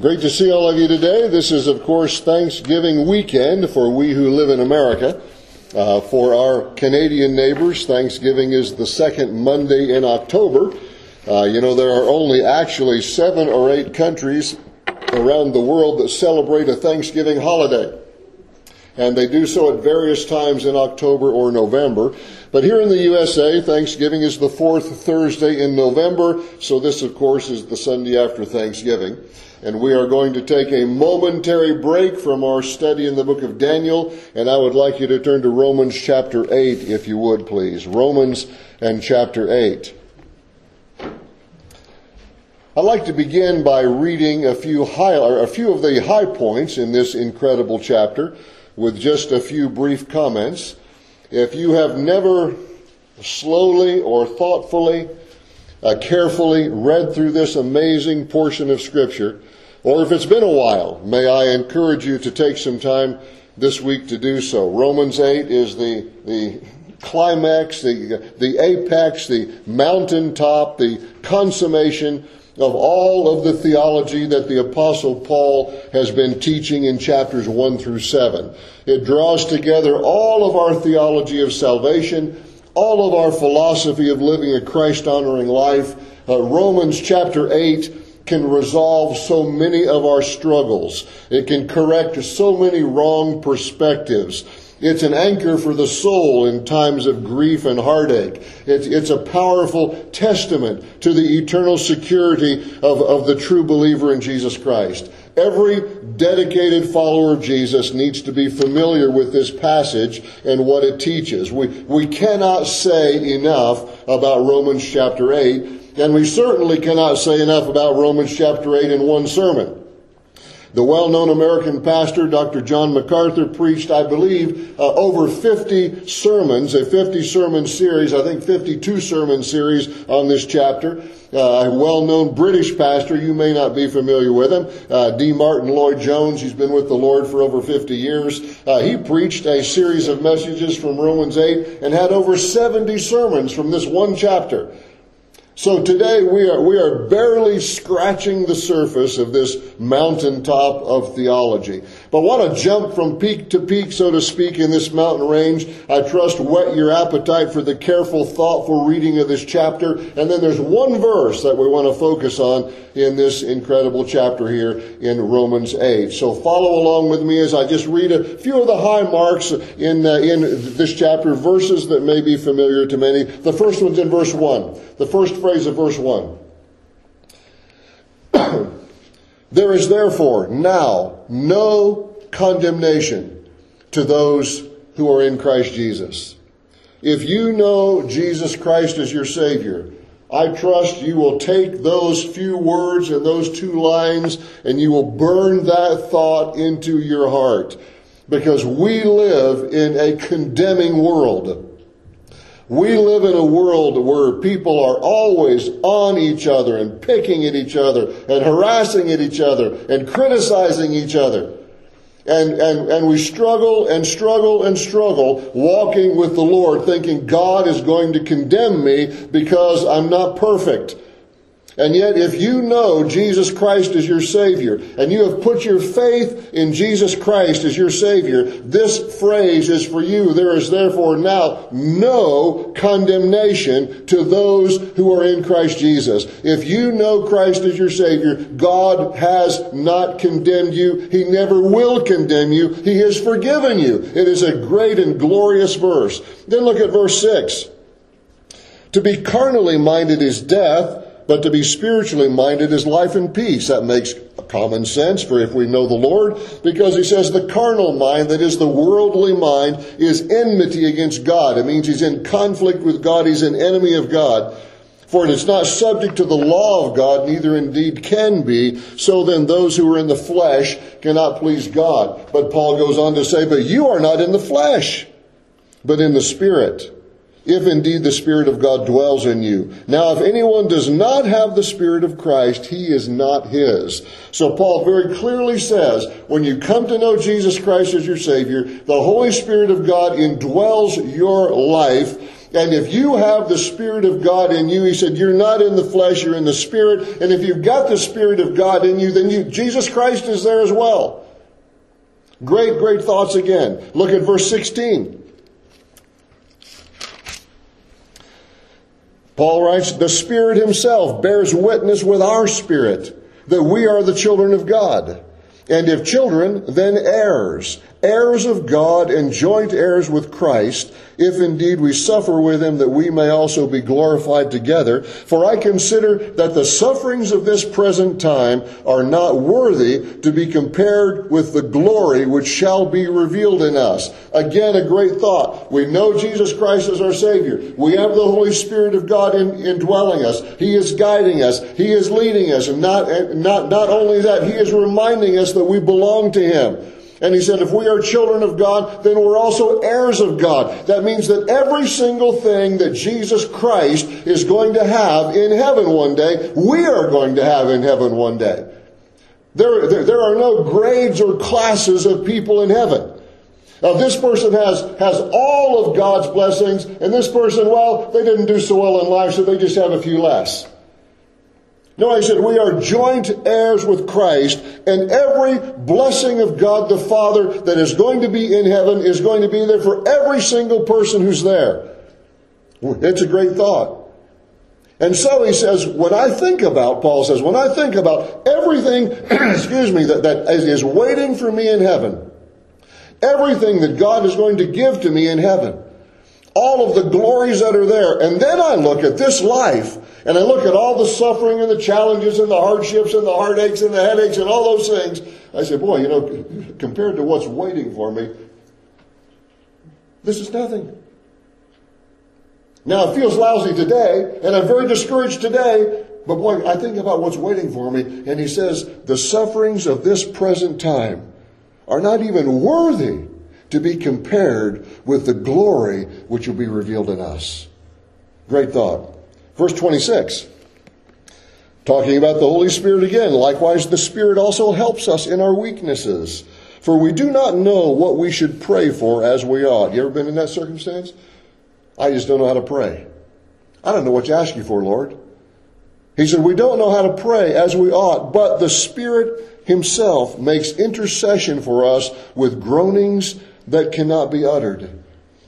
Great to see all of you today. This is, of course, Thanksgiving weekend for we who live in America. Uh, for our Canadian neighbors, Thanksgiving is the second Monday in October. Uh, you know, there are only actually seven or eight countries around the world that celebrate a Thanksgiving holiday. And they do so at various times in October or November. But here in the USA, Thanksgiving is the fourth Thursday in November, so this, of course, is the Sunday after Thanksgiving and we are going to take a momentary break from our study in the book of Daniel, and I would like you to turn to Romans chapter 8, if you would, please. Romans and chapter 8. I'd like to begin by reading a few, high, a few of the high points in this incredible chapter with just a few brief comments. If you have never slowly or thoughtfully, uh, carefully read through this amazing portion of Scripture, or if it's been a while, may I encourage you to take some time this week to do so. Romans 8 is the, the climax, the, the apex, the mountaintop, the consummation of all of the theology that the Apostle Paul has been teaching in chapters 1 through 7. It draws together all of our theology of salvation, all of our philosophy of living a Christ honoring life. Uh, Romans chapter 8 can resolve so many of our struggles. It can correct so many wrong perspectives. It's an anchor for the soul in times of grief and heartache. It's, it's a powerful testament to the eternal security of, of the true believer in Jesus Christ. Every dedicated follower of Jesus needs to be familiar with this passage and what it teaches. We, we cannot say enough about Romans chapter 8 and we certainly cannot say enough about Romans chapter 8 in one sermon. The well-known American pastor, Dr. John MacArthur, preached, I believe, uh, over 50 sermons, a 50 sermon series, I think 52 sermon series on this chapter. Uh, a well-known British pastor, you may not be familiar with him, uh, D. Martyn Lloyd-Jones. He's been with the Lord for over 50 years. Uh, he preached a series of messages from Romans 8 and had over 70 sermons from this one chapter. So today we are, we are barely scratching the surface of this mountaintop of theology. But want to jump from peak to peak, so to speak, in this mountain range. I trust whet your appetite for the careful, thoughtful reading of this chapter. And then there's one verse that we want to focus on in this incredible chapter here in Romans 8. So follow along with me as I just read a few of the high marks in, uh, in this chapter, verses that may be familiar to many. The first one's in verse 1. The first phrase of verse 1. there is therefore now no condemnation to those who are in Christ Jesus. If you know Jesus Christ as your Savior, I trust you will take those few words and those two lines and you will burn that thought into your heart. Because we live in a condemning world. We live in a world where people are always on each other and picking at each other and harassing at each other and criticizing each other. And, and, and we struggle and struggle and struggle walking with the Lord thinking God is going to condemn me because I'm not perfect. And yet, if you know Jesus Christ as your Savior, and you have put your faith in Jesus Christ as your Savior, this phrase is for you. There is therefore now no condemnation to those who are in Christ Jesus. If you know Christ as your Savior, God has not condemned you. He never will condemn you. He has forgiven you. It is a great and glorious verse. Then look at verse 6. To be carnally minded is death but to be spiritually minded is life and peace. That makes common sense for if we know the Lord, because he says the carnal mind, that is the worldly mind, is enmity against God. It means he's in conflict with God, he's an enemy of God. For it is not subject to the law of God, neither indeed can be. So then those who are in the flesh cannot please God. But Paul goes on to say, but you are not in the flesh, but in the spirit if indeed the Spirit of God dwells in you. Now, if anyone does not have the Spirit of Christ, he is not his. So Paul very clearly says, when you come to know Jesus Christ as your Savior, the Holy Spirit of God indwells your life, And if you have the Spirit of God in you, he said, you're not in the flesh, you're in the Spirit. And if you've got the Spirit of God in you, then you, Jesus Christ is there as well. Great, great thoughts again. Look at verse 16. Paul writes, The Spirit Himself bears witness with our spirit that we are the children of God. And if children, then heirs, heirs of God and joint heirs with Christ, if indeed we suffer with him, that we may also be glorified together. For I consider that the sufferings of this present time are not worthy to be compared with the glory which shall be revealed in us. Again, a great thought. We know Jesus Christ as our Savior. We have the Holy Spirit of God in, indwelling us. He is guiding us. He is leading us. And not, not, not only that, He is reminding us that we belong to Him. And he said, if we are children of God, then we're also heirs of God. That means that every single thing that Jesus Christ is going to have in heaven one day, we are going to have in heaven one day. There, there, there are no grades or classes of people in heaven. Now, this person has, has all of God's blessings, and this person, well, they didn't do so well in life, so they just have a few less. No, he said, we are joint heirs with Christ, and every blessing of God the Father that is going to be in heaven is going to be there for every single person who's there. It's a great thought. And so he says, when I think about, Paul says, when I think about everything, excuse me, that, that is waiting for me in heaven, everything that God is going to give to me in heaven, all of the glories that are there, and then I look at this life, and I look at all the suffering and the challenges and the hardships and the heartaches and the headaches and all those things. I say, boy, you know, compared to what's waiting for me, this is nothing. Now it feels lousy today, and I'm very discouraged today, but boy, I think about what's waiting for me, and he says, the sufferings of this present time are not even worthy to be compared with the glory which will be revealed in us. Great thought. Verse 26. Talking about the Holy Spirit again. Likewise, the Spirit also helps us in our weaknesses. For we do not know what we should pray for as we ought. You ever been in that circumstance? I just don't know how to pray. I don't know what to ask you for, Lord. He said, We don't know how to pray as we ought, but the Spirit Himself makes intercession for us with groanings that cannot be uttered.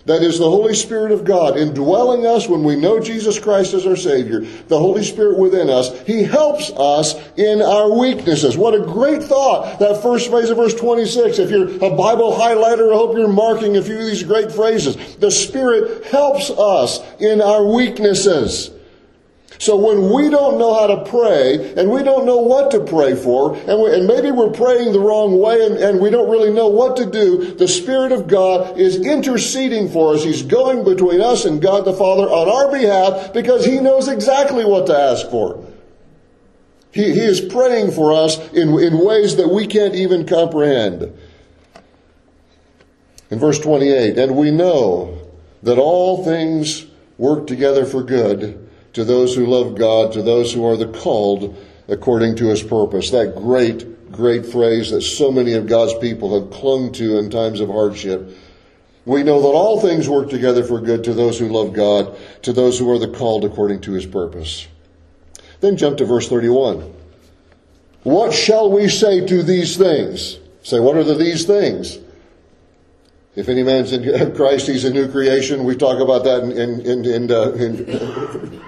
That is the Holy Spirit of God indwelling us when we know Jesus Christ as our Savior. The Holy Spirit within us. He helps us in our weaknesses. What a great thought. That first phrase of verse 26. If you're a Bible highlighter, I hope you're marking a few of these great phrases. The Spirit helps us in our weaknesses. So when we don't know how to pray and we don't know what to pray for and, we, and maybe we're praying the wrong way and, and we don't really know what to do, the Spirit of God is interceding for us. He's going between us and God the Father on our behalf because He knows exactly what to ask for. He, he is praying for us in, in ways that we can't even comprehend. In verse 28, and we know that all things work together for good to those who love God, to those who are the called according to his purpose. That great, great phrase that so many of God's people have clung to in times of hardship. We know that all things work together for good to those who love God, to those who are the called according to his purpose. Then jump to verse 31. What shall we say to these things? Say, what are the these things? If any man's in Christ, he's a new creation. We talk about that in, in, in, in, uh, in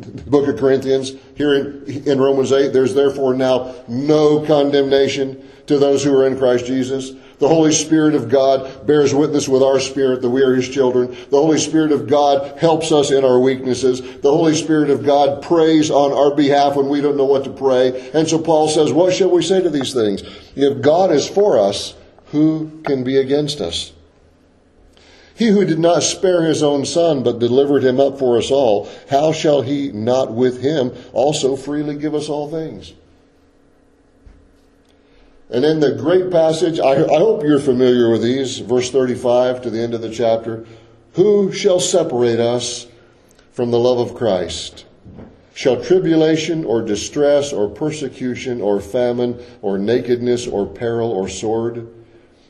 the book of Corinthians, here in, in Romans 8, there's therefore now no condemnation to those who are in Christ Jesus. The Holy Spirit of God bears witness with our spirit that we are His children. The Holy Spirit of God helps us in our weaknesses. The Holy Spirit of God prays on our behalf when we don't know what to pray. And so Paul says, what shall we say to these things? If God is for us, who can be against us? He who did not spare his own son, but delivered him up for us all, how shall he not with him also freely give us all things? And in the great passage, I, I hope you're familiar with these, verse 35 to the end of the chapter. Who shall separate us from the love of Christ? Shall tribulation or distress or persecution or famine or nakedness or peril or sword?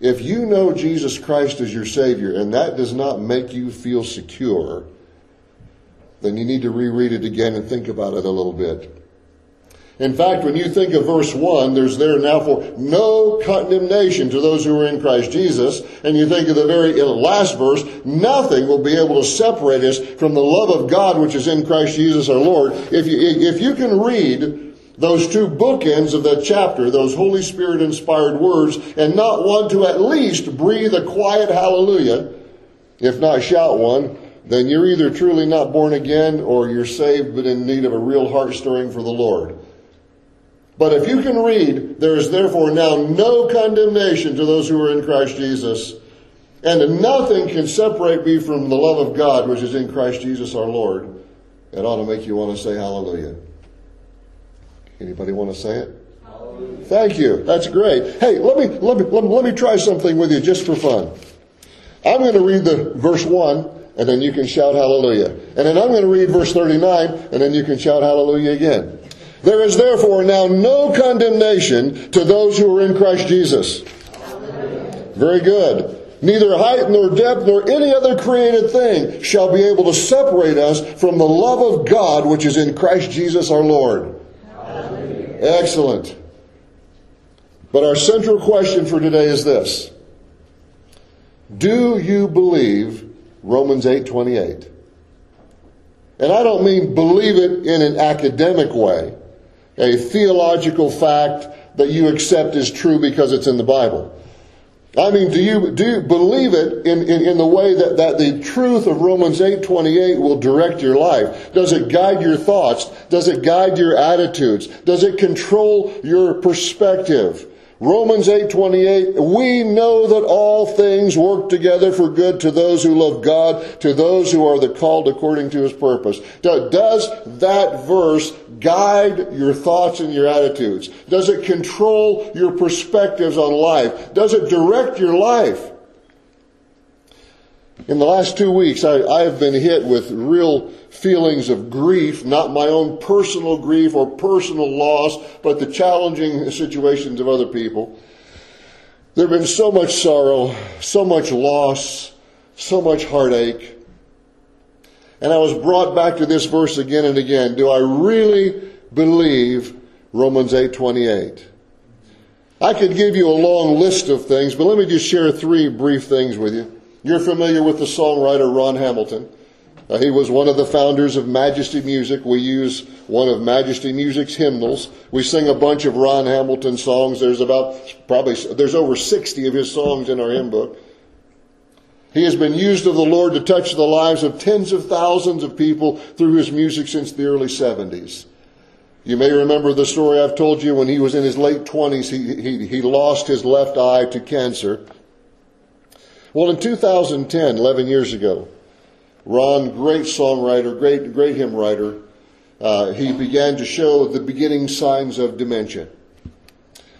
If you know Jesus Christ as your Savior and that does not make you feel secure, then you need to reread it again and think about it a little bit. In fact, when you think of verse 1, there's there now for no condemnation to those who are in Christ Jesus. And you think of the very last verse, nothing will be able to separate us from the love of God which is in Christ Jesus our Lord. If you, if you can read those two bookends of that chapter, those Holy Spirit inspired words, and not one to at least breathe a quiet hallelujah, if not shout one, then you're either truly not born again or you're saved but in need of a real heart stirring for the Lord. But if you can read, there is therefore now no condemnation to those who are in Christ Jesus. And nothing can separate me from the love of God which is in Christ Jesus our Lord. It ought to make you want to say hallelujah. Anybody want to say it? Thank you. That's great. Hey, let me, let me, let me, let me try something with you just for fun. I'm going to read the verse 1 and then you can shout hallelujah. And then I'm going to read verse 39 and then you can shout hallelujah again. There is therefore now no condemnation to those who are in Christ Jesus. Very good. Neither height nor depth nor any other created thing shall be able to separate us from the love of God which is in Christ Jesus our Lord. Excellent. But our central question for today is this. Do you believe Romans 8:28? And I don't mean believe it in an academic way a theological fact that you accept is true because it's in the Bible. I mean, do you, do you believe it in, in, in, the way that, that the truth of Romans 8 28 will direct your life? Does it guide your thoughts? Does it guide your attitudes? Does it control your perspective? Romans 8:28 we know that all things work together for good to those who love God to those who are the called according to his purpose. Does that verse guide your thoughts and your attitudes? Does it control your perspectives on life? Does it direct your life? In the last two weeks, I, I, have been hit with real feelings of grief, not my own personal grief or personal loss, but the challenging situations of other people. There have been so much sorrow, so much loss, so much heartache. And I was brought back to this verse again and again. Do I really believe Romans 8:28? I could give you a long list of things, but let me just share three brief things with you. You're familiar with the songwriter Ron Hamilton. Uh, he was one of the founders of Majesty Music. We use one of Majesty Music's hymnals. We sing a bunch of Ron Hamilton songs. There's about probably there's over 60 of his songs in our hymn book. He has been used of the Lord to touch the lives of tens of thousands of people through his music since the early 70s. You may remember the story I've told you when he was in his late 20s, he, he, he lost his left eye to cancer. Well, in 2010, 11 years ago, Ron, great songwriter, great, great hymn writer, uh, he began to show the beginning signs of dementia.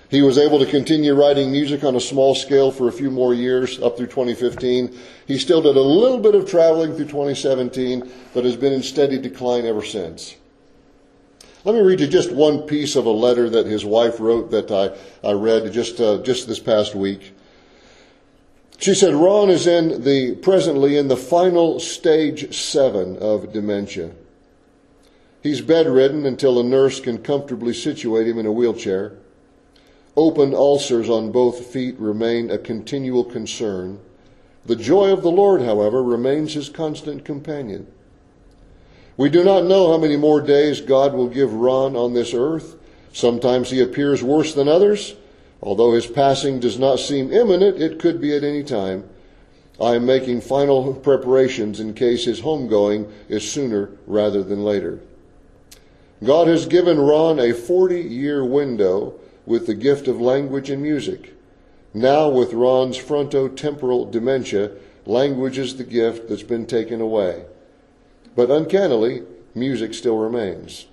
He was able to continue writing music on a small scale for a few more years, up through 2015. He still did a little bit of traveling through 2017, but has been in steady decline ever since. Let me read you just one piece of a letter that his wife wrote that I, I read just, uh, just this past week. She said Ron is in the presently in the final stage seven of dementia. He's bedridden until a nurse can comfortably situate him in a wheelchair. Open ulcers on both feet remain a continual concern. The joy of the Lord, however, remains his constant companion. We do not know how many more days God will give Ron on this earth. Sometimes he appears worse than others. Although his passing does not seem imminent, it could be at any time. I am making final preparations in case his homegoing is sooner rather than later. God has given Ron a 40 year window with the gift of language and music. Now, with Ron's frontotemporal dementia, Language is the gift that's been taken away. But uncannily, music still remains.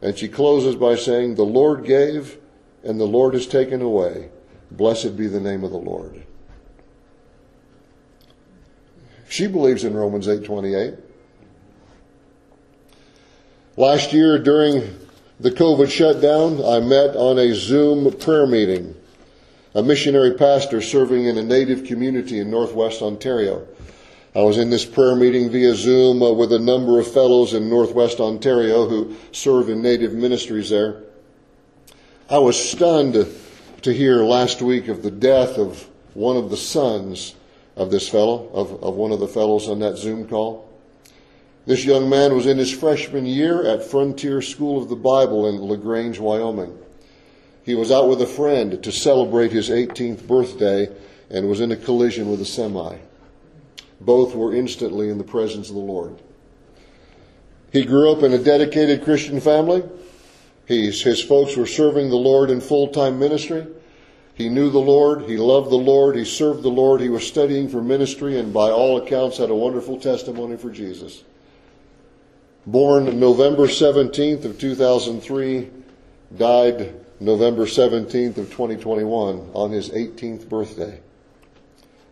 And she closes by saying, The Lord gave, and the Lord has taken away. Blessed be the name of the Lord. She believes in Romans 8:28. Last year during the COVID shutdown, I met on a Zoom prayer meeting. A missionary pastor serving in a native community in northwest Ontario. I was in this prayer meeting via Zoom uh, with a number of fellows in northwest Ontario who serve in native ministries there. I was stunned to hear last week of the death of one of the sons of this fellow, of, of one of the fellows on that Zoom call. This young man was in his freshman year at Frontier School of the Bible in LaGrange, Wyoming. He was out with a friend to celebrate his 18th birthday and was in a collision with a semi. Both were instantly in the presence of the Lord. He grew up in a dedicated Christian family. He's, his folks were serving the Lord in full time ministry. He knew the Lord, he loved the Lord, he served the Lord, he was studying for ministry, and by all accounts had a wonderful testimony for Jesus. Born November 17th of 2003, died November 17th of 2021 on his 18th birthday.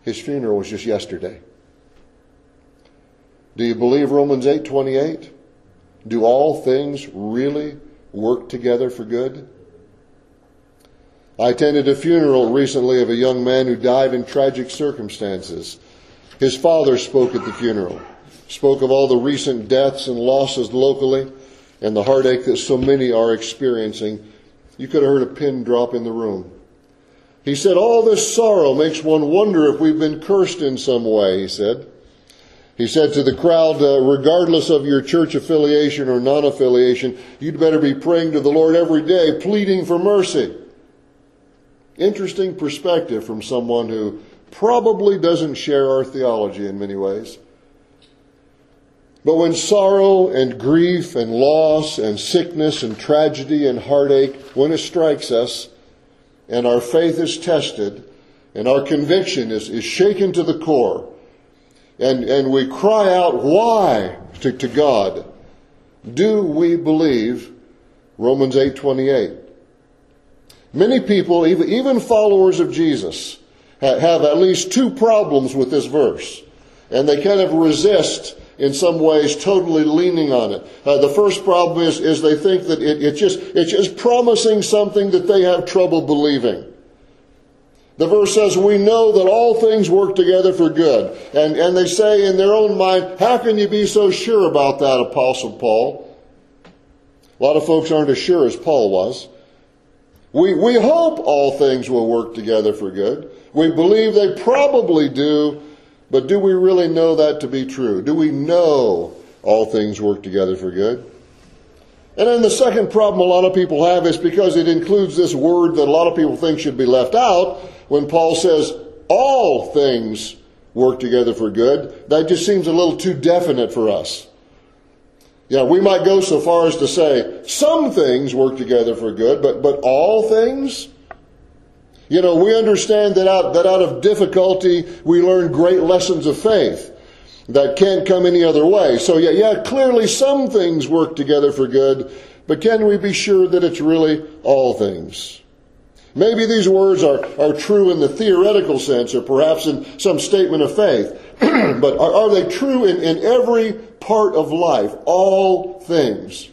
His funeral was just yesterday. Do you believe Romans 8:28? Do all things really work together for good? I attended a funeral recently of a young man who died in tragic circumstances. His father spoke at the funeral, spoke of all the recent deaths and losses locally and the heartache that so many are experiencing. You could have heard a pin drop in the room. He said, All this sorrow makes one wonder if we've been cursed in some way, he said. He said to the crowd, uh, regardless of your church affiliation or non affiliation, you'd better be praying to the Lord every day, pleading for mercy. Interesting perspective from someone who probably doesn't share our theology in many ways. But when sorrow and grief and loss and sickness and tragedy and heartache, when it strikes us and our faith is tested and our conviction is, is shaken to the core and, and we cry out, why to, to God, do we believe Romans 8 28? Many people, even followers of Jesus, have at least two problems with this verse. And they kind of resist, in some ways, totally leaning on it. Uh, the first problem is, is they think that it, it just, it's just promising something that they have trouble believing. The verse says, We know that all things work together for good. And, and they say in their own mind, How can you be so sure about that, Apostle Paul? A lot of folks aren't as sure as Paul was. We, we hope all things will work together for good. We believe they probably do, but do we really know that to be true? Do we know all things work together for good? And then the second problem a lot of people have is because it includes this word that a lot of people think should be left out. When Paul says all things work together for good, that just seems a little too definite for us. Yeah, we might go so far as to say some things work together for good, but, but all things? You know, we understand that out, that out of difficulty we learn great lessons of faith that can't come any other way. So yeah, yeah, clearly some things work together for good, but can we be sure that it's really all things? Maybe these words are, are true in the theoretical sense or perhaps in some statement of faith. but are, are, they true in, in every part of life, all things?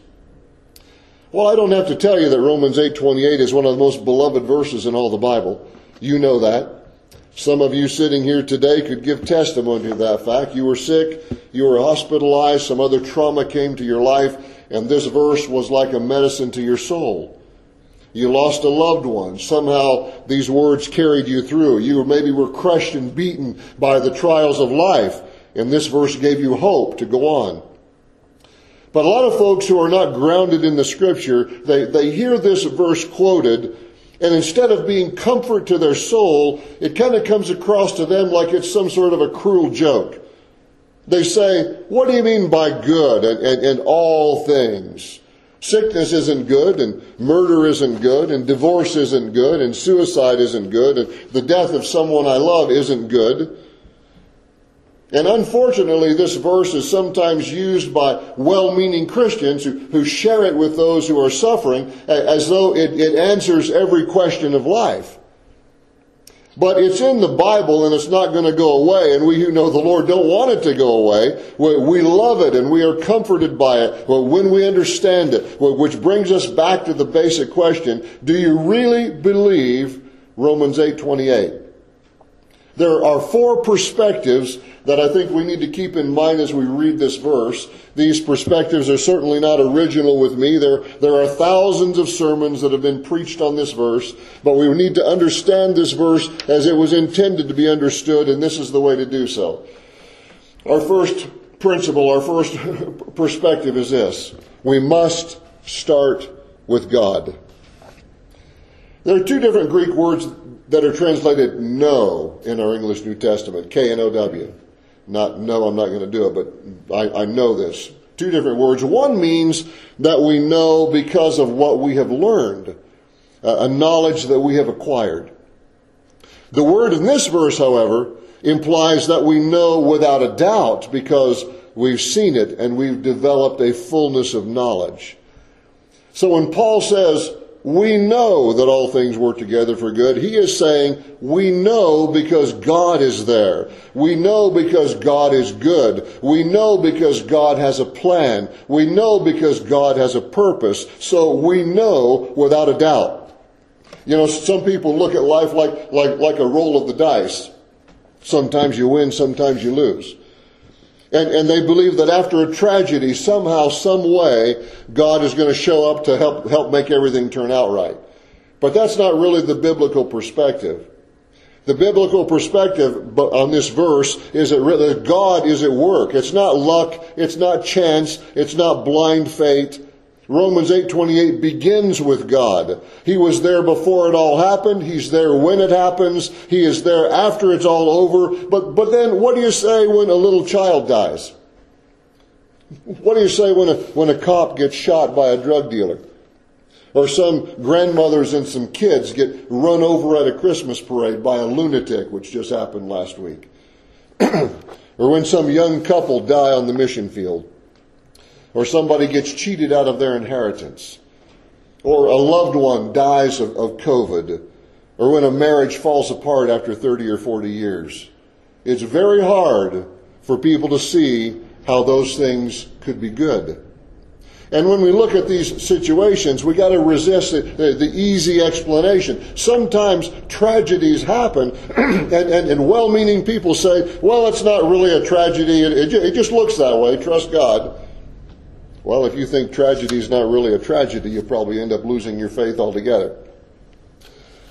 Well, I don't have to tell you that Romans 8:28 is one of the most beloved verses in all the Bible. You know that. Some of you sitting here today could give testimony to that fact. You were sick, you were hospitalized, some other trauma came to your life, and this verse was like a medicine to your soul. You lost a loved one. Somehow these words carried you through. You maybe were crushed and beaten by the trials of life, and this verse gave you hope to go on. But a lot of folks who are not grounded in the scripture, they, they hear this verse quoted, and instead of being comfort to their soul, it kind of comes across to them like it's some sort of a cruel joke. They say, what do you mean by good and, and, and all things? Sickness isn't good, and murder isn't good, and divorce isn't good, and suicide isn't good, and the death of someone I love isn't good. And unfortunately, this verse is sometimes used by well-meaning Christians who, who share it with those who are suffering as though it, it answers every question of life. But it's in the Bible and it's not going to go away. And we who know the Lord don't want it to go away. We love it and we are comforted by it when we understand it. Which brings us back to the basic question. Do you really believe Romans 8:28? There are four perspectives that I think we need to keep in mind as we read this verse. These perspectives are certainly not original with me. There, there are thousands of sermons that have been preached on this verse, but we need to understand this verse as it was intended to be understood, and this is the way to do so. Our first principle, our first perspective is this. We must start with God. There are two different Greek words that are translated know in our English New Testament, K N O W. Not no, I'm not going to do it, but I, I know this. Two different words. One means that we know because of what we have learned, a knowledge that we have acquired. The word in this verse, however, implies that we know without a doubt because we've seen it and we've developed a fullness of knowledge. So when Paul says, we know that all things work together for good. He is saying, we know because God is there. We know because God is good. We know because God has a plan. We know because God has a purpose. So we know without a doubt. You know, some people look at life like, like, like a roll of the dice. Sometimes you win, sometimes you lose. And, and they believe that after a tragedy, somehow, some way, God is going to show up to help, help make everything turn out right. But that's not really the biblical perspective. The biblical perspective on this verse is that God is at work. It's not luck. It's not chance. It's not blind fate. Romans 8:28 begins with God. He was there before it all happened, he's there when it happens, he is there after it's all over. But but then what do you say when a little child dies? What do you say when a when a cop gets shot by a drug dealer? Or some grandmothers and some kids get run over at a Christmas parade by a lunatic, which just happened last week. or when some young couple die on the mission field or somebody gets cheated out of their inheritance, or a loved one dies of, of COVID, or when a marriage falls apart after 30 or 40 years. It's very hard for people to see how those things could be good. And when we look at these situations, we got to resist the, the, the, easy explanation. Sometimes tragedies happen, and, and, and well-meaning people say, "Well, it's not really a tragedy. It, it, it just looks that way. Trust God." Well, if you think tragedy is not really a tragedy, you'll probably end up losing your faith altogether.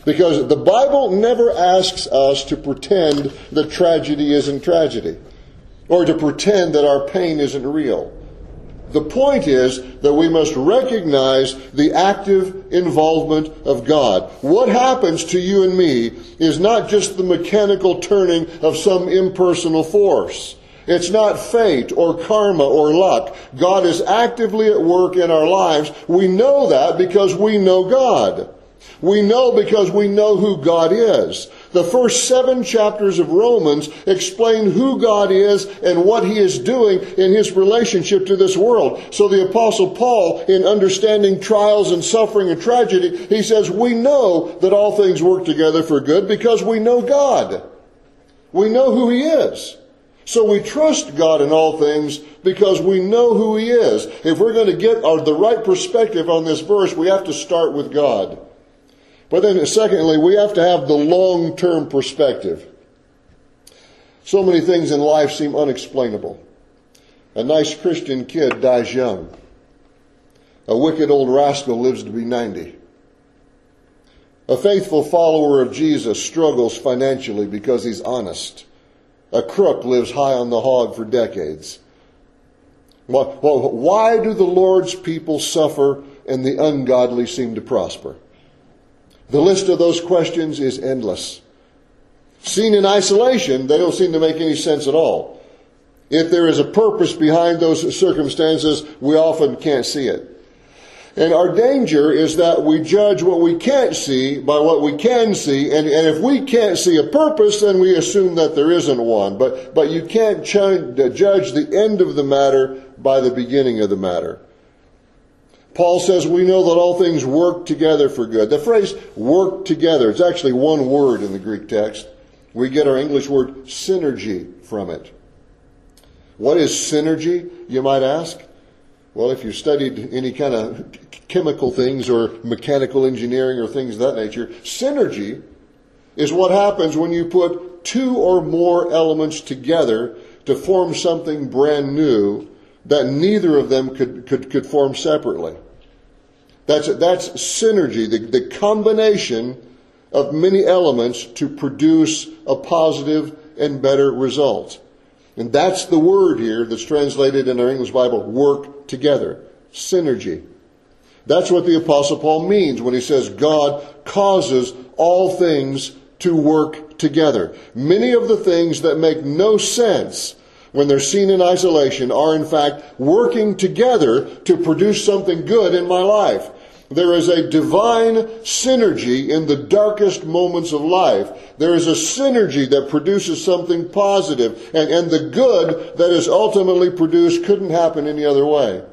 Because the Bible never asks us to pretend that tragedy isn't tragedy, or to pretend that our pain isn't real. The point is that we must recognize the active involvement of God. What happens to you and me is not just the mechanical turning of some impersonal force. It's not fate or karma or luck. God is actively at work in our lives. We know that because we know God. We know because we know who God is. The first seven chapters of Romans explain who God is and what He is doing in His relationship to this world. So the apostle Paul, in understanding trials and suffering and tragedy, he says, we know that all things work together for good because we know God. We know who He is. So we trust God in all things because we know who He is. If we're going to get our, the right perspective on this verse, we have to start with God. But then, secondly, we have to have the long term perspective. So many things in life seem unexplainable. A nice Christian kid dies young. A wicked old rascal lives to be 90. A faithful follower of Jesus struggles financially because he's honest. A crook lives high on the hog for decades. Well, why do the Lord's people suffer and the ungodly seem to prosper? The list of those questions is endless. Seen in isolation, they don't seem to make any sense at all. If there is a purpose behind those circumstances, we often can't see it. And our danger is that we judge what we can't see by what we can see. And, and if we can't see a purpose, then we assume that there isn't one. But, but you can't ch- uh, judge the end of the matter by the beginning of the matter. Paul says we know that all things work together for good. The phrase work together, it's actually one word in the Greek text. We get our English word synergy from it. What is synergy, you might ask? Well, if you studied any kind of chemical things or mechanical engineering or things of that nature, synergy is what happens when you put two or more elements together to form something brand new that neither of them could, could, could form separately. That's, that's synergy, the, the combination of many elements to produce a positive and better result. And that's the word here that's translated in our English Bible, work together. Synergy. That's what the apostle Paul means when he says God causes all things to work together. Many of the things that make no sense when they're seen in isolation are in fact working together to produce something good in my life. There is a divine synergy in the darkest moments of life. There is a synergy that produces something positive, and, and the good that is ultimately produced couldn't happen any other way.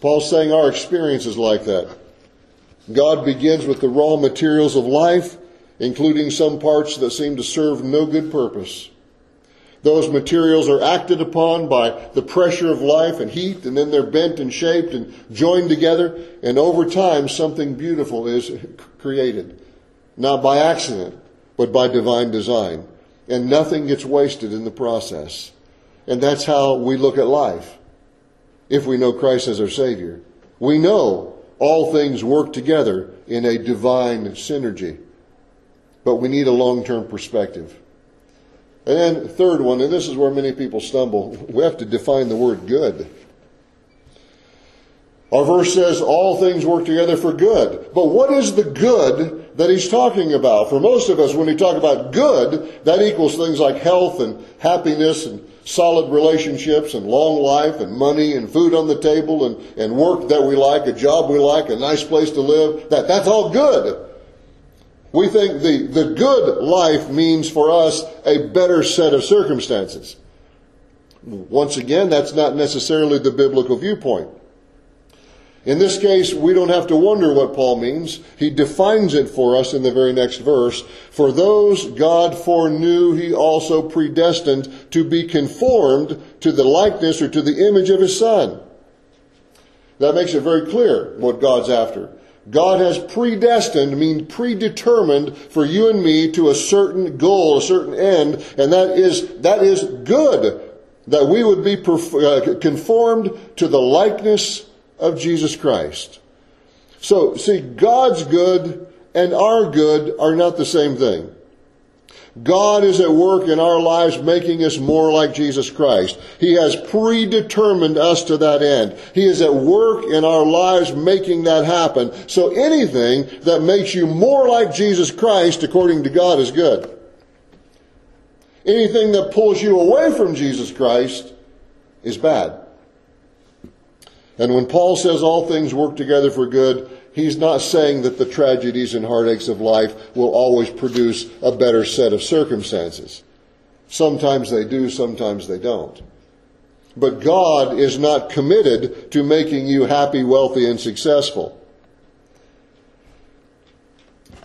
Paul's saying our experience is like that. God begins with the raw materials of life, including some parts that seem to serve no good purpose. Those materials are acted upon by the pressure of life and heat, and then they're bent and shaped and joined together, and over time something beautiful is created. Not by accident, but by divine design. And nothing gets wasted in the process. And that's how we look at life. If we know Christ as our Savior, we know all things work together in a divine synergy. But we need a long-term perspective. And then third one, and this is where many people stumble, we have to define the word good. Our verse says all things work together for good. But what is the good that he's talking about? For most of us, when we talk about good, that equals things like health and happiness and solid relationships and long life and money and food on the table and, and work that we like, a job we like, a nice place to live. That, that's all good. We think the, the good life means for us a better set of circumstances. Once again, that's not necessarily the biblical viewpoint. In this case, we don't have to wonder what Paul means. He defines it for us in the very next verse. For those God foreknew, he also predestined to be conformed to the likeness or to the image of his son. That makes it very clear what God's after. God has predestined, means predetermined for you and me to a certain goal, a certain end, and that is, that is good. That we would be uh, conformed to the likeness of Jesus Christ. So, see, God's good and our good are not the same thing. God is at work in our lives making us more like Jesus Christ. He has predetermined us to that end. He is at work in our lives making that happen. So anything that makes you more like Jesus Christ according to God is good. Anything that pulls you away from Jesus Christ is bad. And when Paul says all things work together for good, he's not saying that the tragedies and heartaches of life will always produce a better set of circumstances. Sometimes they do, sometimes they don't. But God is not committed to making you happy, wealthy, and successful.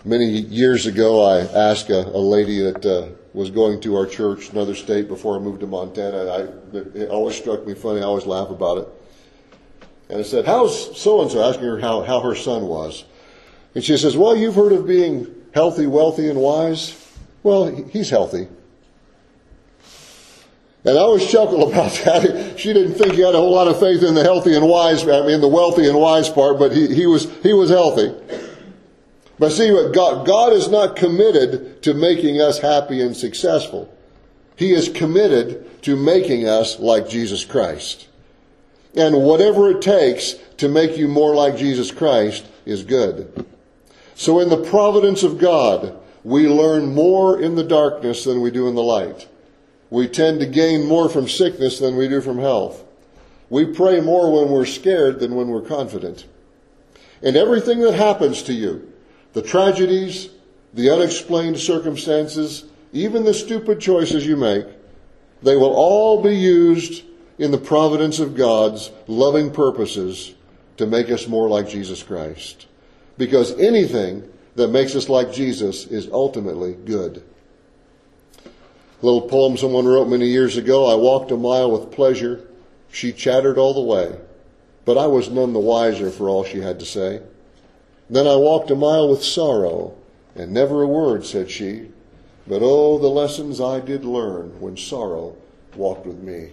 Many years ago, I asked a, a lady that uh, was going to our church, another state, before I moved to Montana. I, it always struck me funny. I always laugh about it. And said, how's so-and-so? Asking her how, how her son was. And she says, well, you've heard of being healthy, wealthy, and wise? Well, he's healthy. And I always chuckle about that. She didn't think he had a whole lot of faith in the healthy and wise, I mean, the wealthy and wise part, but he, he was, he was healthy. But see, what God, God is not committed to making us happy and successful. He is committed to making us like Jesus Christ. And whatever it takes to make you more like Jesus Christ is good. So in the providence of God, we learn more in the darkness than we do in the light. We tend to gain more from sickness than we do from health. We pray more when we're scared than when we're confident. And everything that happens to you, the tragedies, the unexplained circumstances, even the stupid choices you make, they will all be used in the providence of God's loving purposes to make us more like Jesus Christ. Because anything that makes us like Jesus is ultimately good. A little poem someone wrote many years ago I walked a mile with pleasure. She chattered all the way, but I was none the wiser for all she had to say. Then I walked a mile with sorrow, and never a word said she. But oh, the lessons I did learn when sorrow walked with me.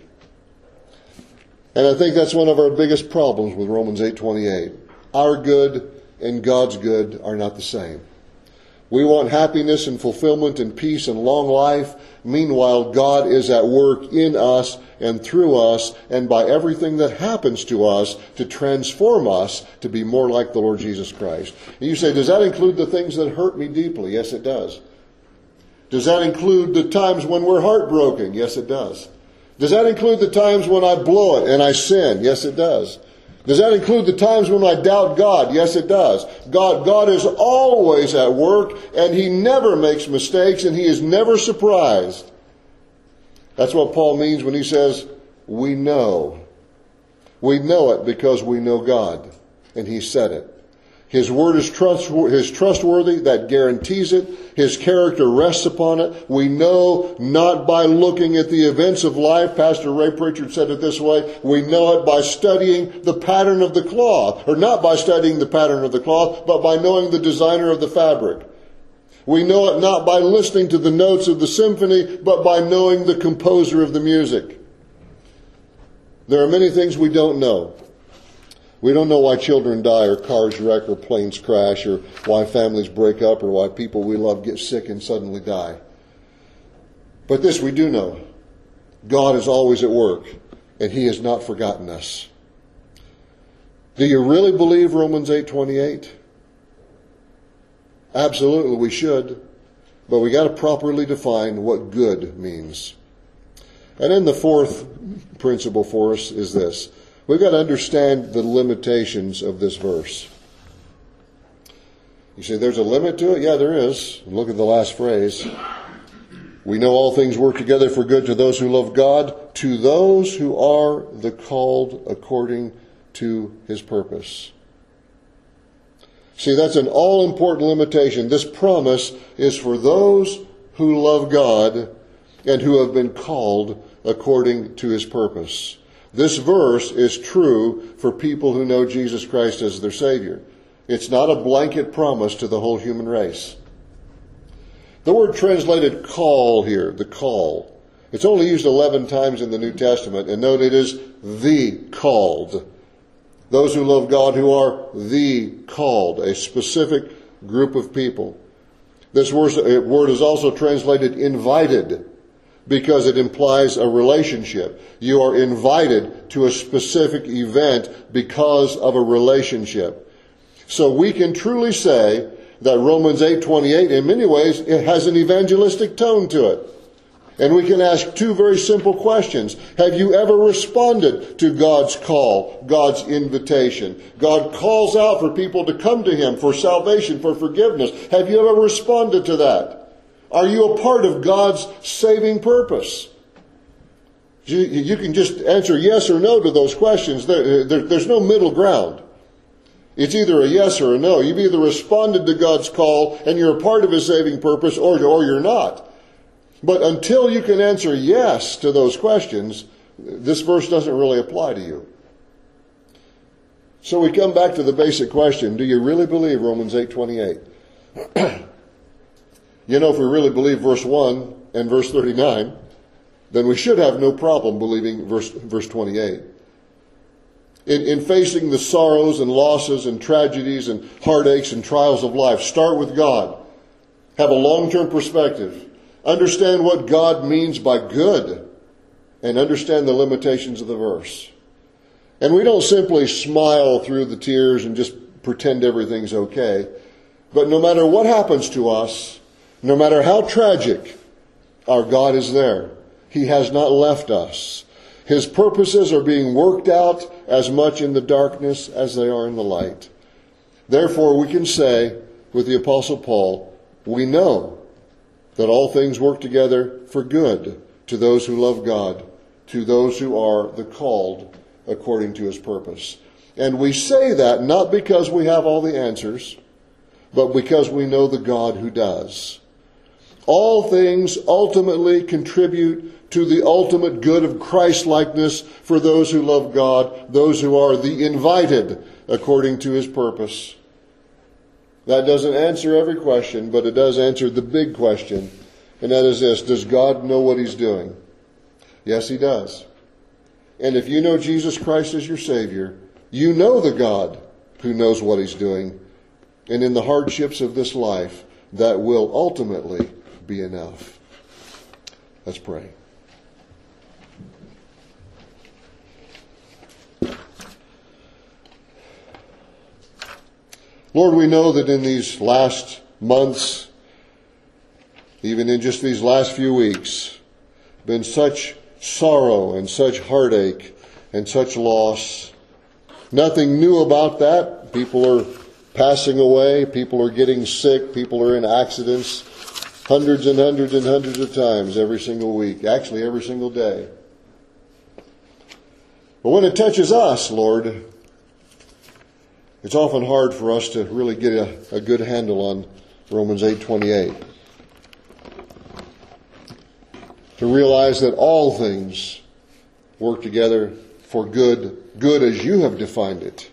And I think that's one of our biggest problems with Romans 8:28. Our good and God's good are not the same. We want happiness and fulfillment and peace and long life. Meanwhile, God is at work in us and through us and by everything that happens to us to transform us to be more like the Lord Jesus Christ. And you say, does that include the things that hurt me deeply? Yes, it does. Does that include the times when we're heartbroken? Yes, it does. Does that include the times when I blow it and I sin? Yes, it does. Does that include the times when I doubt God? Yes, it does. God, God is always at work and He never makes mistakes and He is never surprised. That's what Paul means when he says, we know. We know it because we know God. And He said it. His word is, trustworthy, that guarantees it. His character rests upon it. We know not by looking at the events of life. Pastor Ray Pritchard said it this way. We know it by studying the pattern of the cloth, or not by studying the pattern of the cloth, but by knowing the designer of the fabric. We know it not by listening to the notes of the symphony, but by knowing the composer of the music. There are many things we don't know. We don't know why children die or cars wreck or planes crash or why families break up or why people we love get sick and suddenly die. But this we do know. God is always at work and he has not forgotten us. Do you really believe Romans 8:28? Absolutely we should. But we got to properly define what good means. And then the fourth principle for us is this. We've got to understand the limitations of this verse. You say there's a limit to it? Yeah, there is. Look at the last phrase. We know all things work together for good to those who love God, to those who are the called according to his purpose. See, that's an all important limitation. This promise is for those who love God and who have been called according to his purpose. This verse is true for people who know Jesus Christ as their Savior. It's not a blanket promise to the whole human race. The word translated call here, the call, it's only used 11 times in the New Testament, and note it is the called. Those who love God who are the called, a specific group of people. This word uh, is also translated invited because it implies a relationship. You are invited to a specific event because of a relationship. So we can truly say that Romans 8:28 in many ways it has an evangelistic tone to it. And we can ask two very simple questions. Have you ever responded to God's call, God's invitation? God calls out for people to come to Him for salvation, for forgiveness. Have you ever responded to that? Are you a part of God's saving purpose? You, can just answer yes or no to those questions. There, there, there's no middle ground. It's either a yes or a no. You've either responded to God's call and you're a part of His saving purpose or, or you're not. But until you can answer yes to those questions, this verse doesn't really apply to you. So we come back to the basic question, do you really believe Romans 8:28? You know, if we really believe verse 1 and verse 39, then we should have no problem believing verse, verse 28. In, in facing the sorrows and losses and tragedies and heartaches and trials of life, start with God. Have a long-term perspective. Understand what God means by good and understand the limitations of the verse. And we don't simply smile through the tears and just pretend everything's okay. But no matter what happens to us, no matter how tragic, our God is there. He has not left us. His purposes are being worked out as much in the darkness as they are in the light. Therefore, we can say with the Apostle Paul, we know that all things work together for good to those who love God, to those who are the called according to his purpose. And we say that not because we have all the answers, but because we know the God who does. All things ultimately contribute to the ultimate good of Christ likeness for those who love God, those who are the invited according to his purpose. That doesn't answer every question, but it does answer the big question, and that is this Does God know what he's doing? Yes, he does. And if you know Jesus Christ as your Savior, you know the God who knows what he's doing. And in the hardships of this life, that will ultimately be enough. Let's pray. Lord, we know that in these last months, even in just these last few weeks, been such sorrow and such heartache and such loss. Nothing new about that. People are passing away, people are getting sick, people are in accidents hundreds and hundreds and hundreds of times every single week, actually every single day. But when it touches us, Lord, it's often hard for us to really get a, a good handle on Romans 8:28. To realize that all things work together for good, good as you have defined it.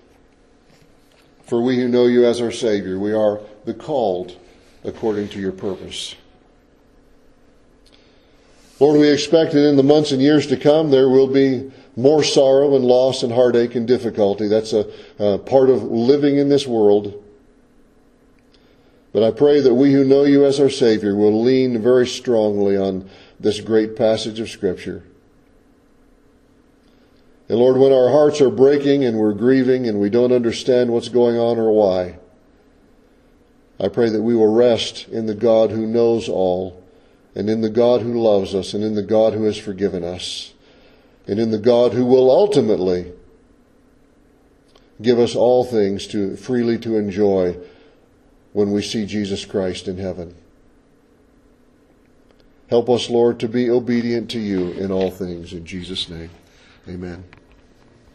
For we who know you as our Savior, we are the called according to your purpose. Lord, we expect that in the months and years to come there will be more sorrow and loss and heartache and difficulty. That's a, a part of living in this world. But I pray that we who know you as our Savior will lean very strongly on this great passage of Scripture. And Lord, when our hearts are breaking and we're grieving and we don't understand what's going on or why, I pray that we will rest in the God who knows all and in the God who loves us, and in the God who has forgiven us, and in the God who will ultimately give us all things to freely to enjoy when we see Jesus Christ in heaven. Help us, Lord, to be obedient to you in all things. In Jesus' name, amen.